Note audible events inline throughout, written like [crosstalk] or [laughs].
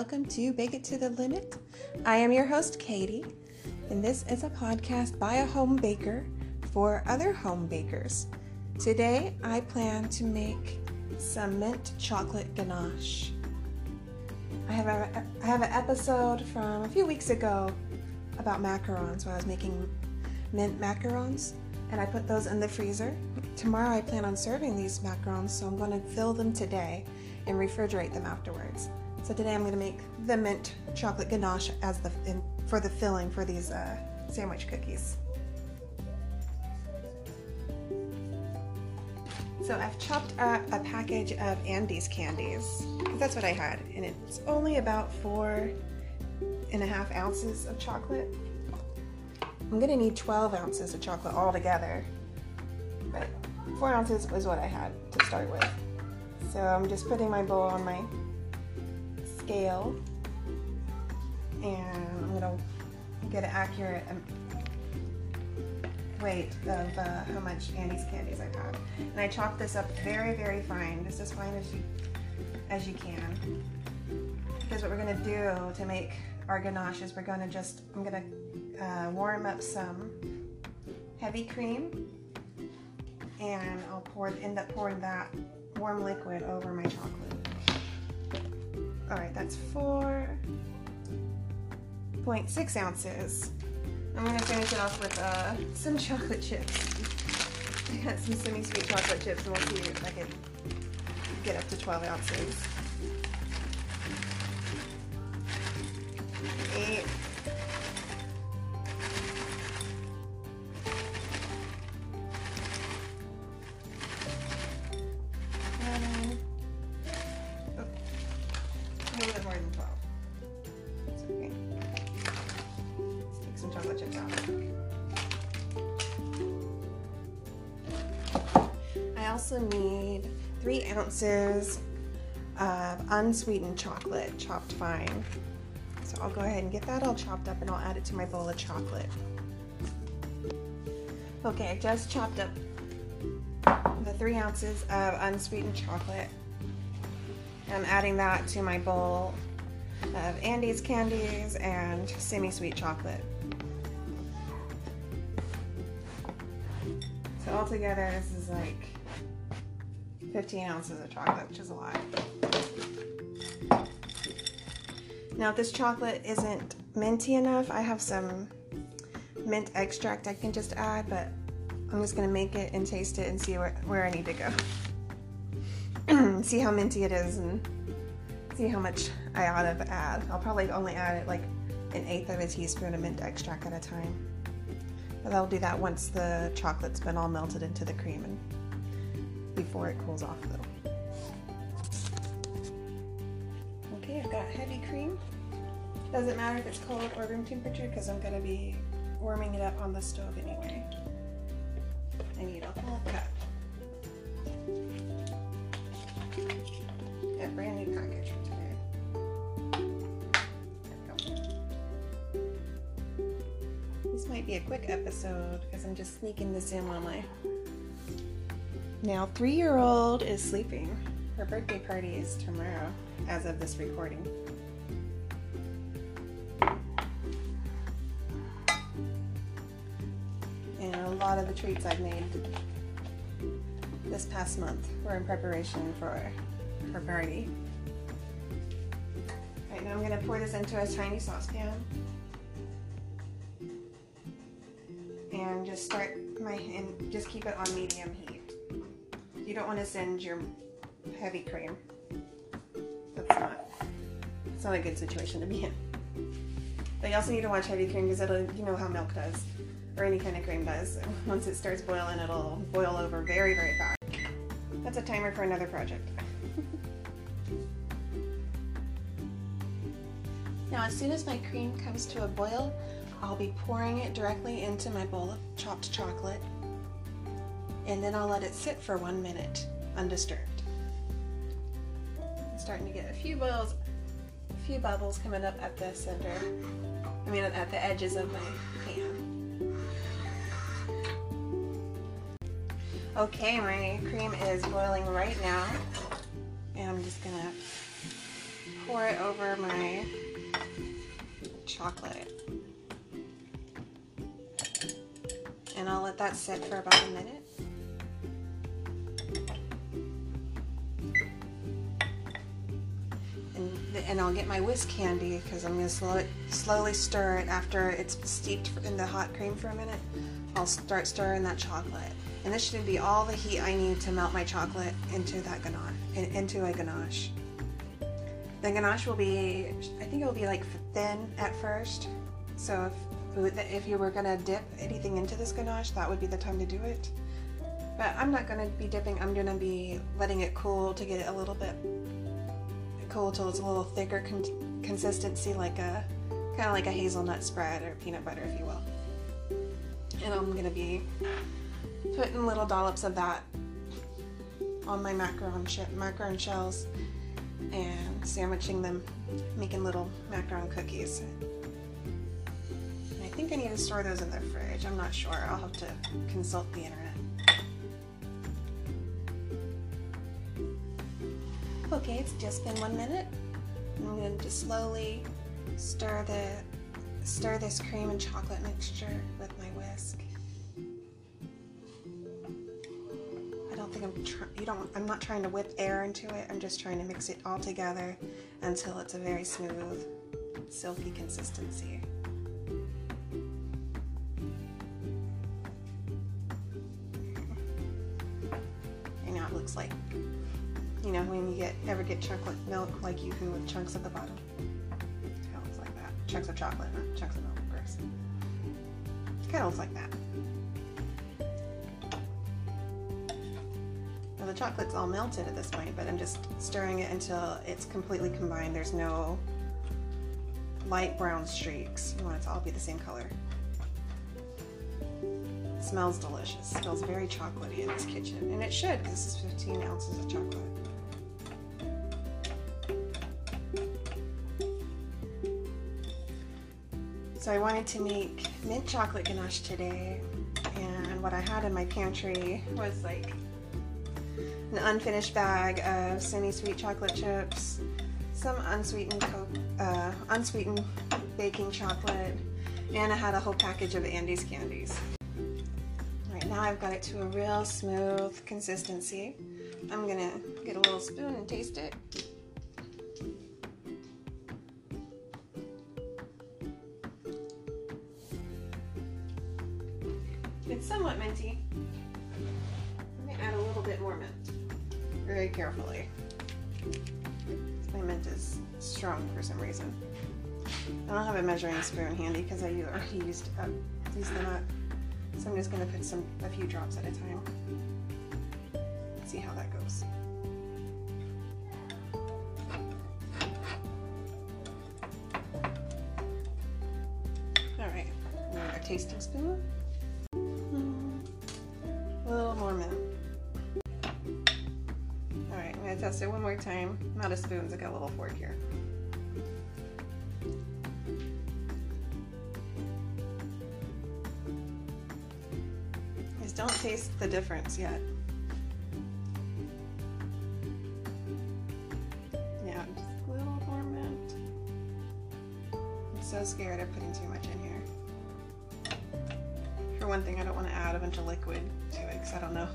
welcome to Bake It to the Limit. I am your host, Katie, and this is a podcast by a home baker for other home bakers. Today, I plan to make some mint chocolate ganache. I have, a, I have an episode from a few weeks ago about macarons, where I was making mint macarons, and I put those in the freezer. Tomorrow, I plan on serving these macarons, so I'm going to fill them today and refrigerate them afterwards. So today I'm going to make the mint chocolate ganache as the in, for the filling for these uh, sandwich cookies. So I've chopped up a package of Andes candies. That's what I had, and it's only about four and a half ounces of chocolate. I'm gonna need 12 ounces of chocolate altogether, but four ounces was what I had to start with. So I'm just putting my bowl on my scale and I'm gonna get an accurate weight of uh, how much Andes candies I've. And I chop this up very, very fine, just as fine as you as you can. Because what we're gonna do to make our ganache is we're gonna just I'm gonna uh, warm up some heavy cream and I'll pour end up pouring that warm liquid over my chocolate. All right, that's 4.6 ounces. I'm gonna finish it off with uh, some [laughs] chocolate chips. I got some semi-sweet chocolate chips and we'll see if I can get up to 12 ounces. Eight. Unsweetened chocolate, chopped fine. So I'll go ahead and get that all chopped up and I'll add it to my bowl of chocolate. Okay, I just chopped up the three ounces of unsweetened chocolate. I'm adding that to my bowl of Andes candies and semi-sweet chocolate. So altogether, this is like 15 ounces of chocolate, which is a lot. Now, if this chocolate isn't minty enough, I have some mint extract I can just add, but I'm just gonna make it and taste it and see where, where I need to go. [clears throat] see how minty it is and see how much I ought to add. I'll probably only add it like an eighth of a teaspoon of mint extract at a time. But I'll do that once the chocolate's been all melted into the cream and before it cools off though. Doesn't matter if it's cold or room temperature because I'm gonna be warming it up on the stove anyway. I need a whole cup. A brand new package today. This might be a quick episode because I'm just sneaking this in while my now three year old is sleeping. Her birthday party is tomorrow as of this recording. The treats I've made this past month were in preparation for her party. Right now I'm going to pour this into a tiny saucepan and just start my and just keep it on medium heat. You don't want to send your heavy cream. That's not it's not a good situation to be in. But you also need to watch heavy cream because it'll you know how milk does or any kind of cream does. Once it starts boiling, it'll boil over very very fast. That's a timer for another project. [laughs] now, as soon as my cream comes to a boil, I'll be pouring it directly into my bowl of chopped chocolate, and then I'll let it sit for one minute undisturbed. I'm starting to get a few boils, a few bubbles coming up at the center. I mean, at the edges of my Okay, my cream is boiling right now, and I'm just gonna pour it over my chocolate. And I'll let that sit for about a minute. And, I'll get my whisk candy because I'm going to slow slowly stir it after it's steeped in the hot cream for a minute. I'll start stirring that chocolate. And this should be all the heat I need to melt my chocolate into that ganache, into a ganache. The ganache will be, I think it will be like thin at first. So if, if you were gonna dip anything into this ganache, that would be the time to do it. But I'm not gonna be dipping, I'm gonna be letting it cool to get it a little bit cool till it's a little thicker con consistency, like a, kind of like a hazelnut spread or peanut butter, if you will. And I'm gonna be putting little dollops of that on my macaron, sh macaron shells and sandwiching them, making little macaron cookies. And I think I need to store those in the fridge. I'm not sure. I'll have to consult the internet. Okay, it's just been one minute. I'm going to slowly stir the stir this cream and chocolate mixture think I'm. You don't. I'm not trying to whip air into it. I'm just trying to mix it all together until it's a very smooth, silky consistency. And now it looks like, you know, when you get ever get chocolate milk like you do with chunks at the bottom. It looks like that. Chunks of chocolate, not chunks of milk, of course. Kind of looks like that. The chocolate's all melted at this point, but I'm just stirring it until it's completely combined. There's no light brown streaks. You want it to all be the same color. It smells delicious. It smells very chocolatey in this kitchen. And it should, because this is 15 ounces of chocolate. So I wanted to make mint chocolate ganache today. And what I had in my pantry was like an unfinished bag of semi-sweet chocolate chips, some unsweetened uh, unsweetened baking chocolate, and I had a whole package of Andes candies. Right now I've got it to a real smooth consistency. I'm gonna get a little spoon and taste it. Measuring spoon handy because I already used, uh, used them up. So I'm just going to put some a few drops at a time. See how that goes. All right, a tasting spoon. A little more mint Alright, I'm gonna test it one more time. Not a spoons, I got a little fork here. Don't taste the difference yet. Yeah, just a little more mint. I'm so scared of putting too much in here. For one thing, I don't want to add a bunch of liquid to it because I don't know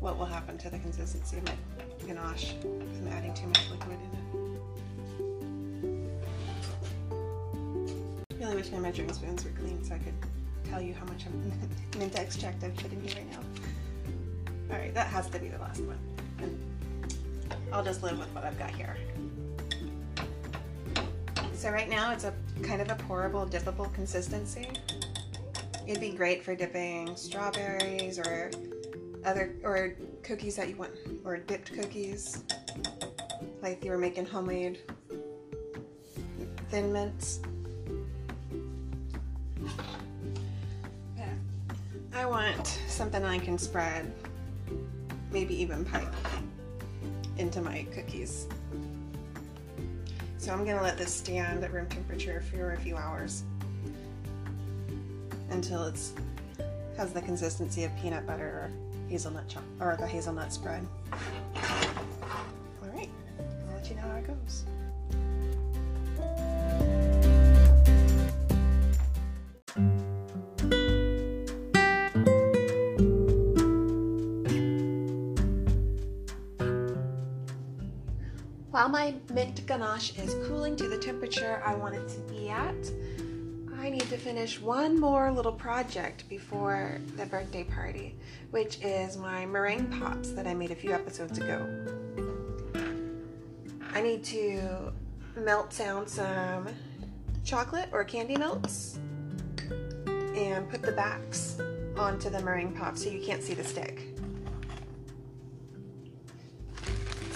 what will happen to the consistency of my ganache because I'm adding too much liquid in it. I Really wish my measuring spoons were clean so I could tell you how much mint [laughs] extract I've put in here right now. Alright, that has to be the last one. I'll just live with what I've got here. So right now it's a kind of a pourable, dippable consistency. It'd be great for dipping strawberries or other or cookies that you want or dipped cookies like you were making homemade thin mints want something I can spread maybe even pipe into my cookies so I'm gonna let this stand at room temperature for a few hours until it's has the consistency of peanut butter hazelnut chop or the hazelnut spread. While my mint ganache is cooling to the temperature I want it to be at, I need to finish one more little project before the birthday party, which is my meringue pops that I made a few episodes ago. I need to melt down some chocolate or candy melts and put the backs onto the meringue pop so you can't see the stick.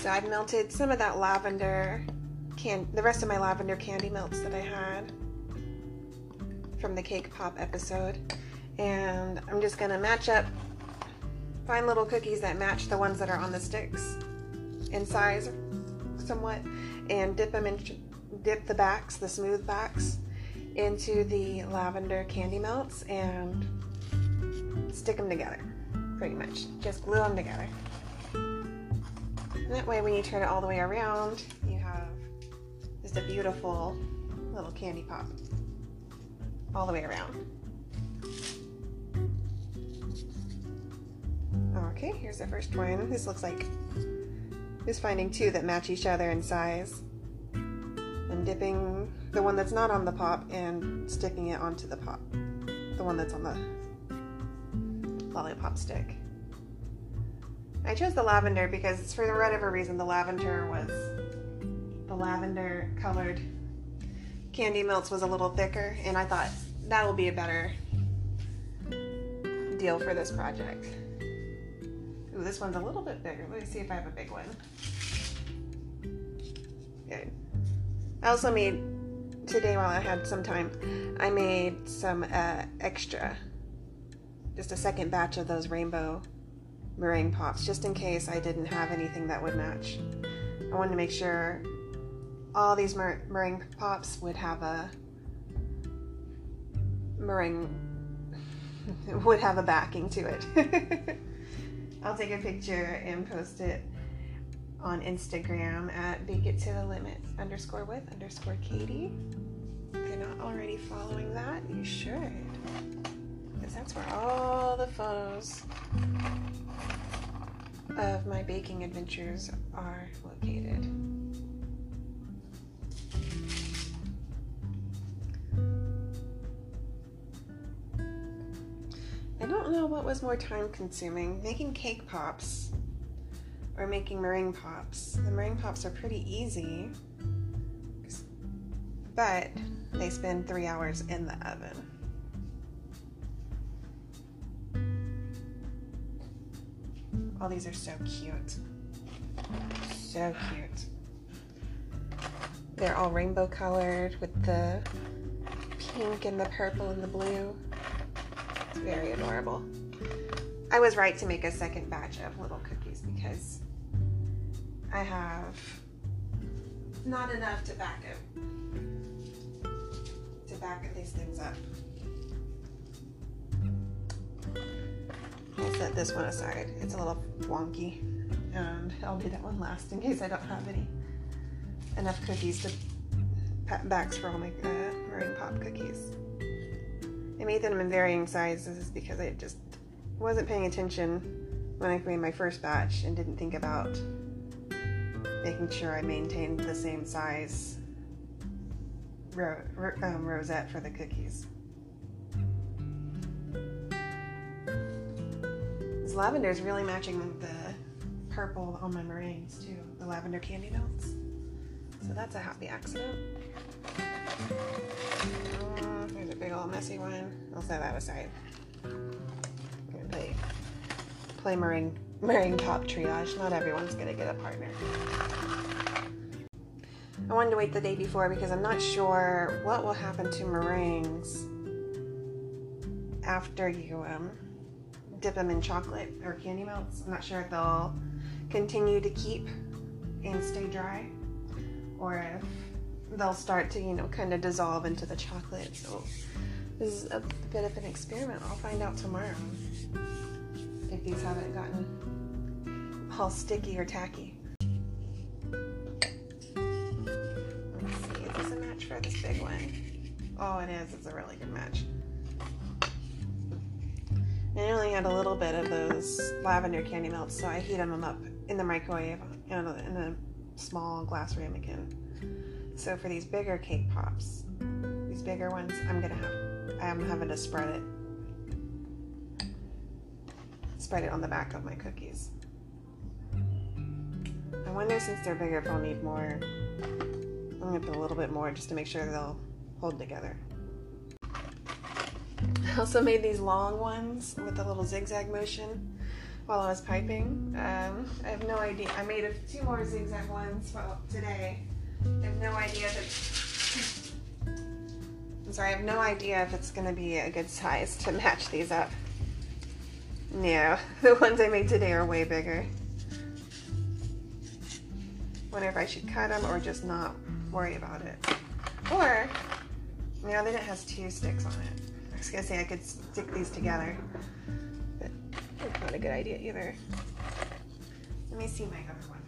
So I've melted some of that lavender can the rest of my lavender candy melts that I had from the cake pop episode. And I'm just gonna match up find little cookies that match the ones that are on the sticks in size somewhat and dip them in dip the backs the smooth backs into the lavender candy melts and stick them together pretty much. Just glue them together and that way when you turn it all the way around you have just a beautiful little candy pop all the way around okay here's the first one this looks like just finding two that match each other in size and dipping the one that's not on the pop and sticking it onto the pop. The one that's on the lollipop stick. I chose the lavender because for whatever reason the lavender was the lavender colored candy melts was a little thicker and I thought that will be a better deal for this project. Ooh, this one's a little bit bigger. Let me see if I have a big one. Good. I also made today while I had some time, I made some uh, extra, just a second batch of those rainbow meringue pops, just in case I didn't have anything that would match. I wanted to make sure all these mer- meringue pops would have a meringue [laughs] would have a backing to it. [laughs] I'll take a picture and post it on Instagram at bake it to the limit underscore with underscore Katie. If you're not already following that, you should. Because that's where all the photos of my baking adventures are located. I don't know what was more time consuming making cake pops or making meringue pops. The meringue pops are pretty easy, but they spend three hours in the oven. All these are so cute. So cute. They're all rainbow colored with the pink and the purple and the blue. It's very adorable. I was right to make a second batch of little cookies because I have not enough to back it to back these things up. Set this one aside. It's a little wonky, and I'll do that one last in case I don't have any enough cookies to backs for all my uh, meringue pop cookies. I made them in varying sizes because I just wasn't paying attention when I made my first batch and didn't think about making sure I maintained the same size ro- ro- um, rosette for the cookies. This lavender is really matching the purple on my meringues too, the lavender candy melts. So that's a happy accident. Oh, there's a big old messy one. I'll set that aside. I'm gonna play, play meringue meringue top triage. Not everyone's gonna get a partner. I wanted to wait the day before because I'm not sure what will happen to meringues after you um, dip them in chocolate or candy melts. I'm not sure if they'll continue to keep and stay dry or if they'll start to, you know, kind of dissolve into the chocolate. So this is a bit of an experiment. I'll find out tomorrow if these haven't gotten all sticky or tacky. Let's see, is this a match for this big one? Oh, it is. It's a really good match. I only had a little bit of those lavender candy melts, so I heated them up in the microwave in a, in a small glass ramekin. So for these bigger cake pops, these bigger ones, I'm gonna have, I'm having to spread it, spread it on the back of my cookies. I wonder since they're bigger if I'll need more. I'm gonna put a little bit more just to make sure they'll hold together. I also made these long ones with a little zigzag motion while I was piping. Um, I have no idea. I made a, two more zigzag ones today. I have no idea if [laughs] I'm sorry, I have no idea if it's going to be a good size to match these up. No, [laughs] the ones I made today are way bigger. Wonder if I should cut them or just not worry about it. Or, now that it has two sticks on it, was gonna say I could stick these together, but that's not a good idea either. Let me see my other one.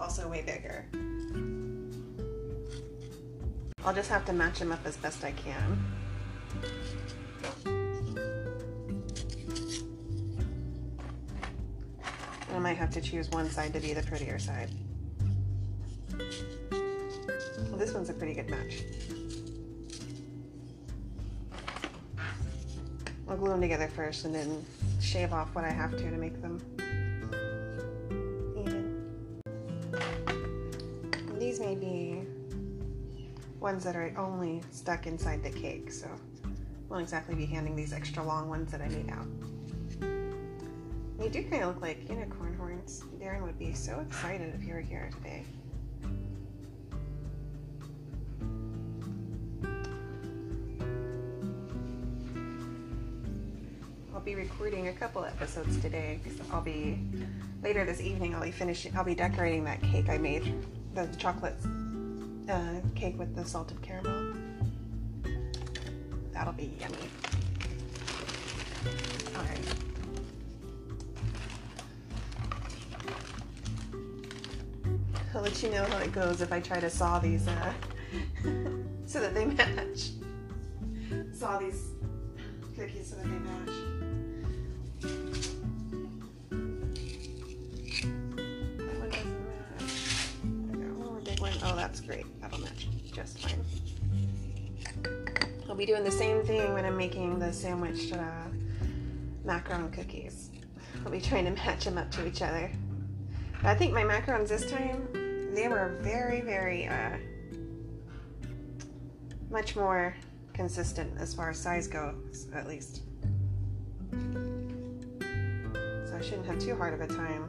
Also way bigger. I'll just have to match them up as best I can. I might have to choose one side to be the prettier side. This one's a pretty good match. I'll glue them together first and then shave off what I have to to make them even. And these may be ones that are only stuck inside the cake, so I won't exactly be handing these extra long ones that I made out. They do kind of look like unicorn horns. Darren would be so excited if you were here today. Be recording a couple episodes today because I'll be later this evening. I'll be finishing. I'll be decorating that cake I made, the chocolate uh, cake with the salted caramel. That'll be yummy. All right. I'll let you know how it goes if I try to saw these uh, [laughs] so that they match. Saw these cookies so that they match. Oh, my big one. That's great. That'll match just fine. I'll be doing the same thing when I'm making the sandwich uh, macaron cookies. I'll be trying to match them up to each other. But I think my macarons this time they were very, very uh, much more consistent as far as size goes, at least. Shouldn't have too hard of a time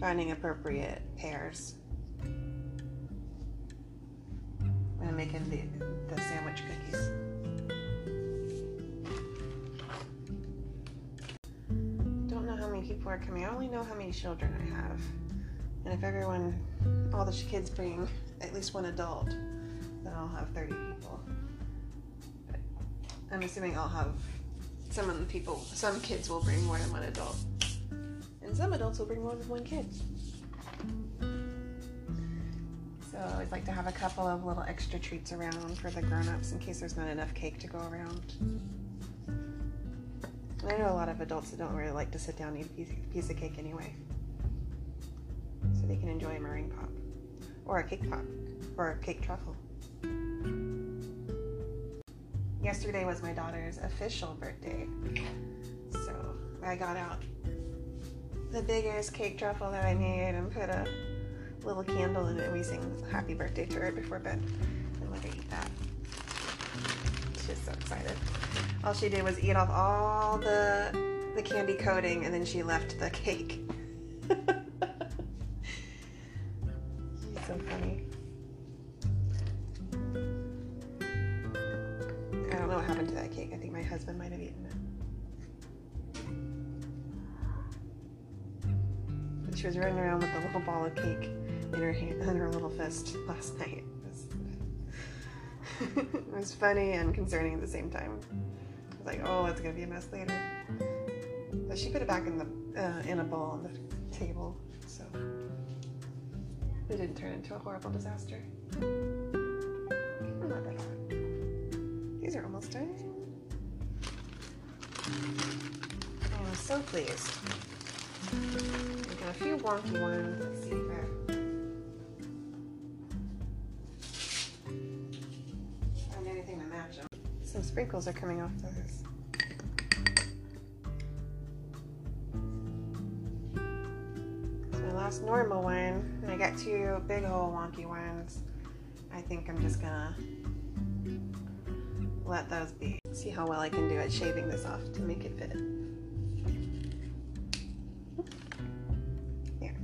finding appropriate pairs I'm making the, the sandwich cookies. Don't know how many people are coming. I only know how many children I have. And if everyone, all the kids bring at least one adult, then I'll have 30 people. But I'm assuming I'll have some of the people, some kids will bring more than one adult. And some adults will bring more than one kid. So I always like to have a couple of little extra treats around for the grown-ups in case there's not enough cake to go around. I know a lot of adults that don't really like to sit down and eat a piece of cake anyway so they can enjoy a meringue pop or a cake pop or a cake truffle. Yesterday was my daughter's official birthday, so I got out the biggest cake truffle that I made and put a little candle in it. We sing happy birthday to her before bed and let her eat that. She's so excited. All she did was eat off all the the candy coating and then she left the cake. Her last night. It was, [laughs] it was funny and concerning at the same time. I was like, oh, it's gonna be a mess later. But she put it back in the uh, in a bowl on the table, so. It didn't turn into a horrible disaster. Not that hot. These are almost done. I'm so pleased. We got a few wonky ones. Let's see Some sprinkles are coming off those. My last normal one, and I got two big old wonky ones. I think I'm just gonna let those be. See how well I can do at shaving this off to make it fit. There.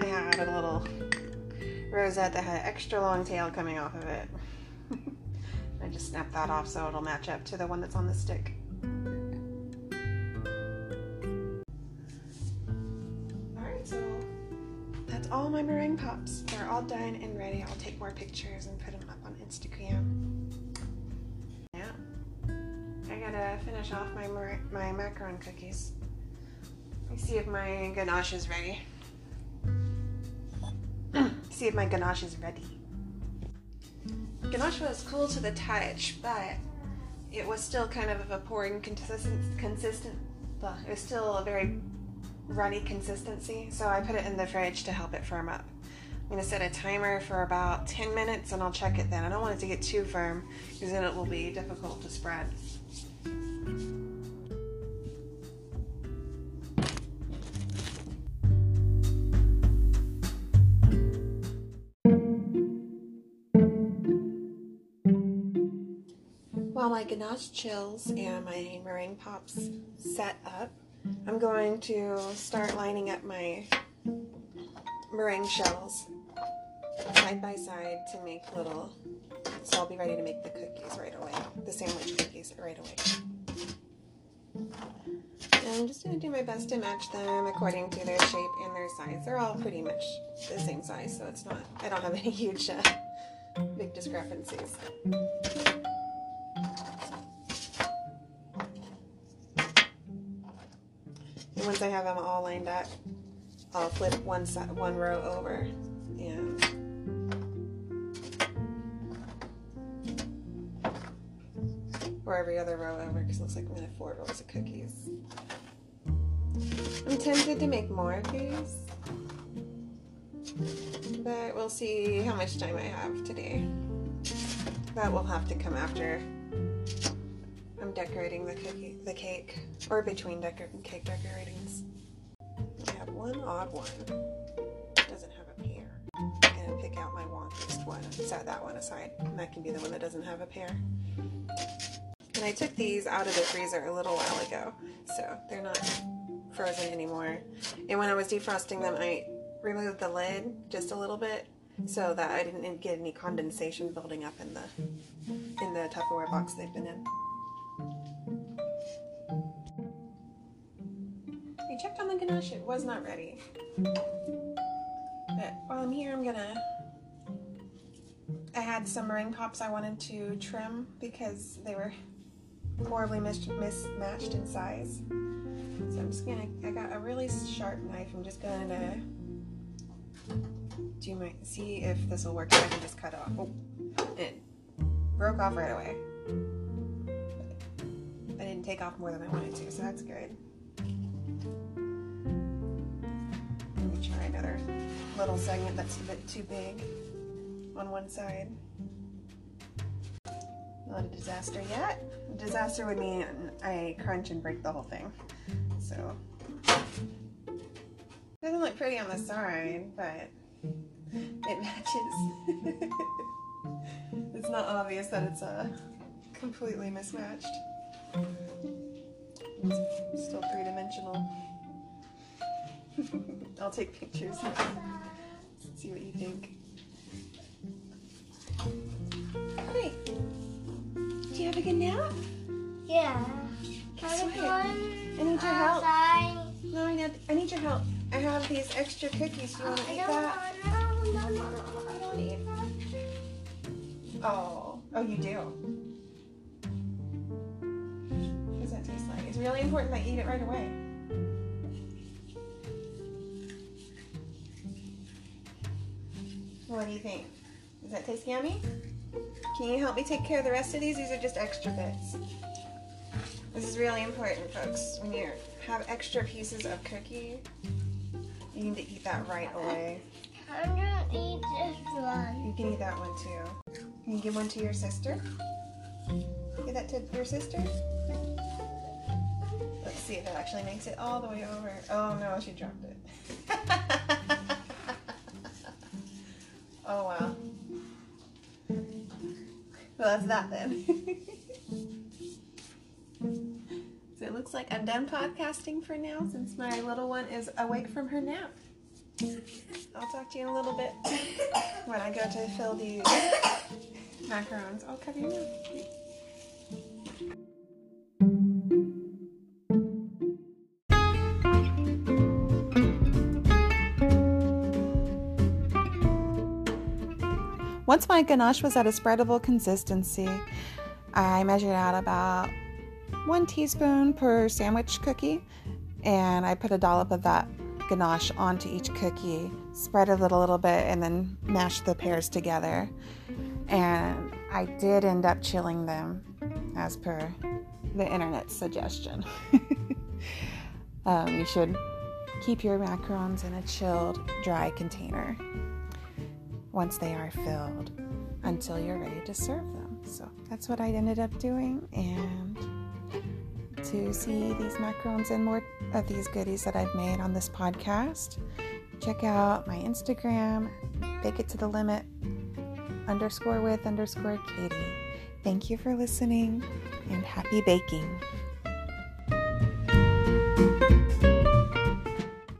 I had a little rosette that had an extra long tail coming off of it. Snapped that off so it'll match up to the one that's on the stick. Alright, so that's all my meringue pops. They're all done and ready. I'll take more pictures and put them up on Instagram. Yeah. I gotta finish off my my macaron cookies. Let me see if my ganache is ready. [clears throat] see if my ganache is ready. Ganache was cool to the touch, but it was still kind of a poor and consistent. it was still a very runny consistency, so I put it in the fridge to help it firm up. I'm gonna set a timer for about 10 minutes and I'll check it then. I don't want it to get too firm because then it will be difficult to spread. My ganache chills and my meringue pops set up, I'm going to start lining up my meringue shells side by side to make little, so I'll be ready to make the cookies right away, the sandwich cookies right away. And I'm just going to do my best to match them according to their shape and their size. They're all pretty much the same size, so it's not, I don't have any huge, uh, big discrepancies. Once I have them all lined up, I'll flip one side, one row over, and or every other row over, because it looks like I'm gonna have four rows of cookies. I'm tempted to make more of these, but we'll see how much time I have today. That will have to come after I'm decorating the cookie, the cake, or between decor- cake decoratings. I have one odd one. It doesn't have a pair. I'm gonna pick out my wonkiest one set that one aside, and that can be the one that doesn't have a pair. And I took these out of the freezer a little while ago, so they're not frozen anymore. And when I was defrosting them, I removed the lid just a little bit so that I didn't get any condensation building up in the in the Tupperware box they've been in. Checked on the ganache, it was not ready. But while I'm here, I'm gonna. I had some meringue pops I wanted to trim because they were horribly mis- mismatched in size. So I'm just gonna. I got a really sharp knife. I'm just gonna do my see if this will work. I can just cut off. Oh, it broke off right away. I didn't take off more than I wanted to, so that's good. Another little segment that's a bit too big on one side. Not a disaster yet. A disaster would mean I crunch and break the whole thing. So doesn't look pretty on the side, but it matches. [laughs] it's not obvious that it's uh, completely mismatched. It's still three dimensional. [laughs] I'll take pictures and [laughs] see what you think. Hey, do you have a good nap? Yeah. Guess Other what? one I need your help. No, I need, I need your help. I have these extra cookies. Do you want to eat that? no, no, no, I don't eat. Oh, oh, you do. What does that taste like? It's really important that I eat it right away. What do you think? Does that taste yummy? Can you help me take care of the rest of these? These are just extra bits. This is really important, folks. When you have extra pieces of cookie, you need to eat that right away. I'm gonna eat this one. You can eat that one too. Can you give one to your sister? Give that to your sister? Let's see if it actually makes it all the way over. Oh no, she dropped it. Oh wow. Well, that's that then. [laughs] so it looks like I'm done podcasting for now since my little one is awake from her nap. I'll talk to you in a little bit [coughs] when I go to fill these [coughs] macarons. I'll cover your mouth. Once my ganache was at a spreadable consistency, I measured out about one teaspoon per sandwich cookie and I put a dollop of that ganache onto each cookie, spread it a little bit, and then mash the pairs together. And I did end up chilling them as per the internet suggestion. [laughs] um, you should keep your macarons in a chilled, dry container once they are filled until you're ready to serve them. So that's what I ended up doing. And to see these macarons and more of these goodies that I've made on this podcast, check out my Instagram, bake it to the limit underscore with underscore Katie. Thank you for listening and happy baking.